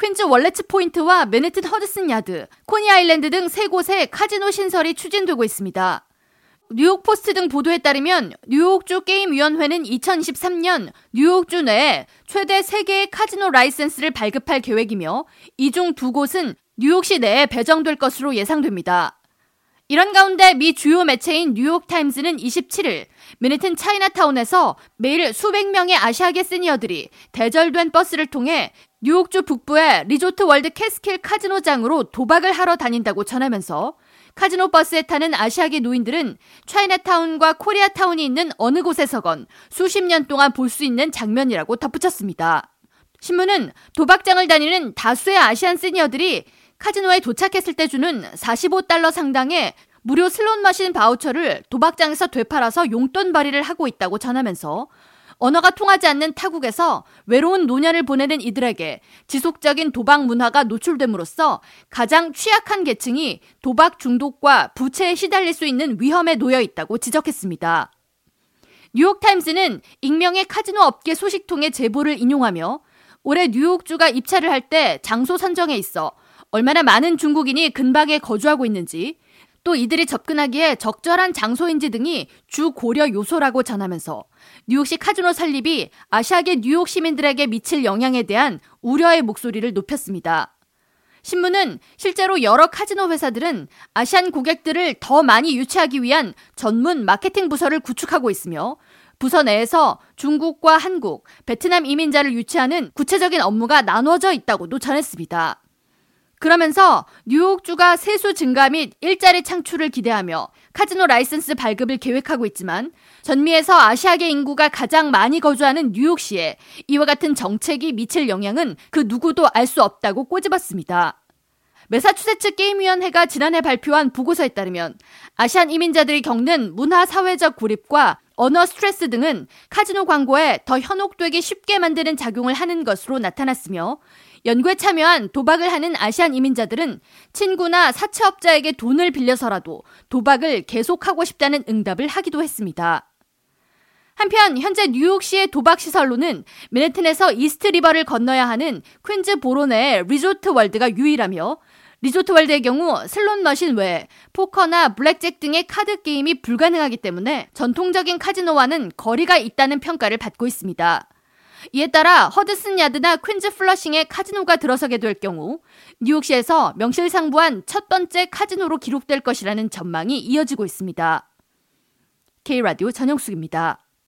퀸즈 월레츠 포인트와 맨해튼 허드슨 야드, 코니 아일랜드 등 세 곳에 카지노 신설이 추진되고 있습니다. 뉴욕 포스트 등 보도에 따르면 뉴욕주 게임위원회는 2023년 뉴욕주 내에 최대 3개의 카지노 라이센스를 발급할 계획이며 이 중 두 곳은 뉴욕시 내에 배정될 것으로 예상됩니다. 이런 가운데 미 주요 매체인 뉴욕타임즈는 27일 맨해튼 차이나타운에서 매일 수백 명의 아시아계 시니어들이 대절된 버스를 통해 뉴욕주 북부의 리조트 월드 캐스킬 카지노장으로 도박을 하러 다닌다고 전하면서 카지노 버스에 타는 아시아계 노인들은 차이나타운과 코리아타운이 있는 어느 곳에서건 수십 년 동안 볼 수 있는 장면이라고 덧붙였습니다. 신문은 도박장을 다니는 다수의 아시안 시니어들이 카지노에 도착했을 때 주는 45달러 상당의 무료 슬롯 머신 바우처를 도박장에서 되팔아서 용돈 벌이를 하고 있다고 전하면서 언어가 통하지 않는 타국에서 외로운 노년을 보내는 이들에게 지속적인 도박 문화가 노출됨으로써 가장 취약한 계층이 도박 중독과 부채에 시달릴 수 있는 위험에 놓여 있다고 지적했습니다. 뉴욕타임스는 익명의 카지노 업계 소식통의 제보를 인용하며 올해 뉴욕주가 입찰을 할 때 장소 선정에 있어 얼마나 많은 중국인이 근방에 거주하고 있는지 또 이들이 접근하기에 적절한 장소인지 등이 주 고려 요소라고 전하면서 뉴욕시 카지노 설립이 아시아계 뉴욕 시민들에게 미칠 영향에 대한 우려의 목소리를 높였습니다. 신문은 실제로 여러 카지노 회사들은 아시안 고객들을 더 많이 유치하기 위한 전문 마케팅 부서를 구축하고 있으며 부서 내에서 중국과 한국, 베트남 이민자를 유치하는 구체적인 업무가 나눠져 있다고도 전했습니다. 그러면서 뉴욕주가 세수 증가 및 일자리 창출을 기대하며 카지노 라이센스 발급을 계획하고 있지만 전미에서 아시아계 인구가 가장 많이 거주하는 뉴욕시에 이와 같은 정책이 미칠 영향은 그 누구도 알 수 없다고 꼬집었습니다. 메사추세츠 게임위원회가 지난해 발표한 보고서에 따르면 아시안 이민자들이 겪는 문화 사회적 고립과 언어 스트레스 등은 카지노 광고에 더 현혹되기 쉽게 만드는 작용을 하는 것으로 나타났으며 연구에 참여한 도박을 하는 아시안 이민자들은 친구나 사채업자에게 돈을 빌려서라도 도박을 계속하고 싶다는 응답을 하기도 했습니다. 한편 현재 뉴욕시의 도박 시설로는 맨해튼에서 이스트 리버를 건너야 하는 퀸즈 borough 내의 리조트 월드가 유일하며 리조트 월드의 경우 슬롯 머신 외에 포커나 블랙잭 등의 카드 게임이 불가능하기 때문에 전통적인 카지노와는 거리가 있다는 평가를 받고 있습니다. 이에 따라 허드슨 야드나 퀸즈 플러싱에 카지노가 들어서게 될 경우 뉴욕시에서 명실상부한 첫 번째 카지노로 기록될 것이라는 전망이 이어지고 있습니다. K라디오 전영숙입니다.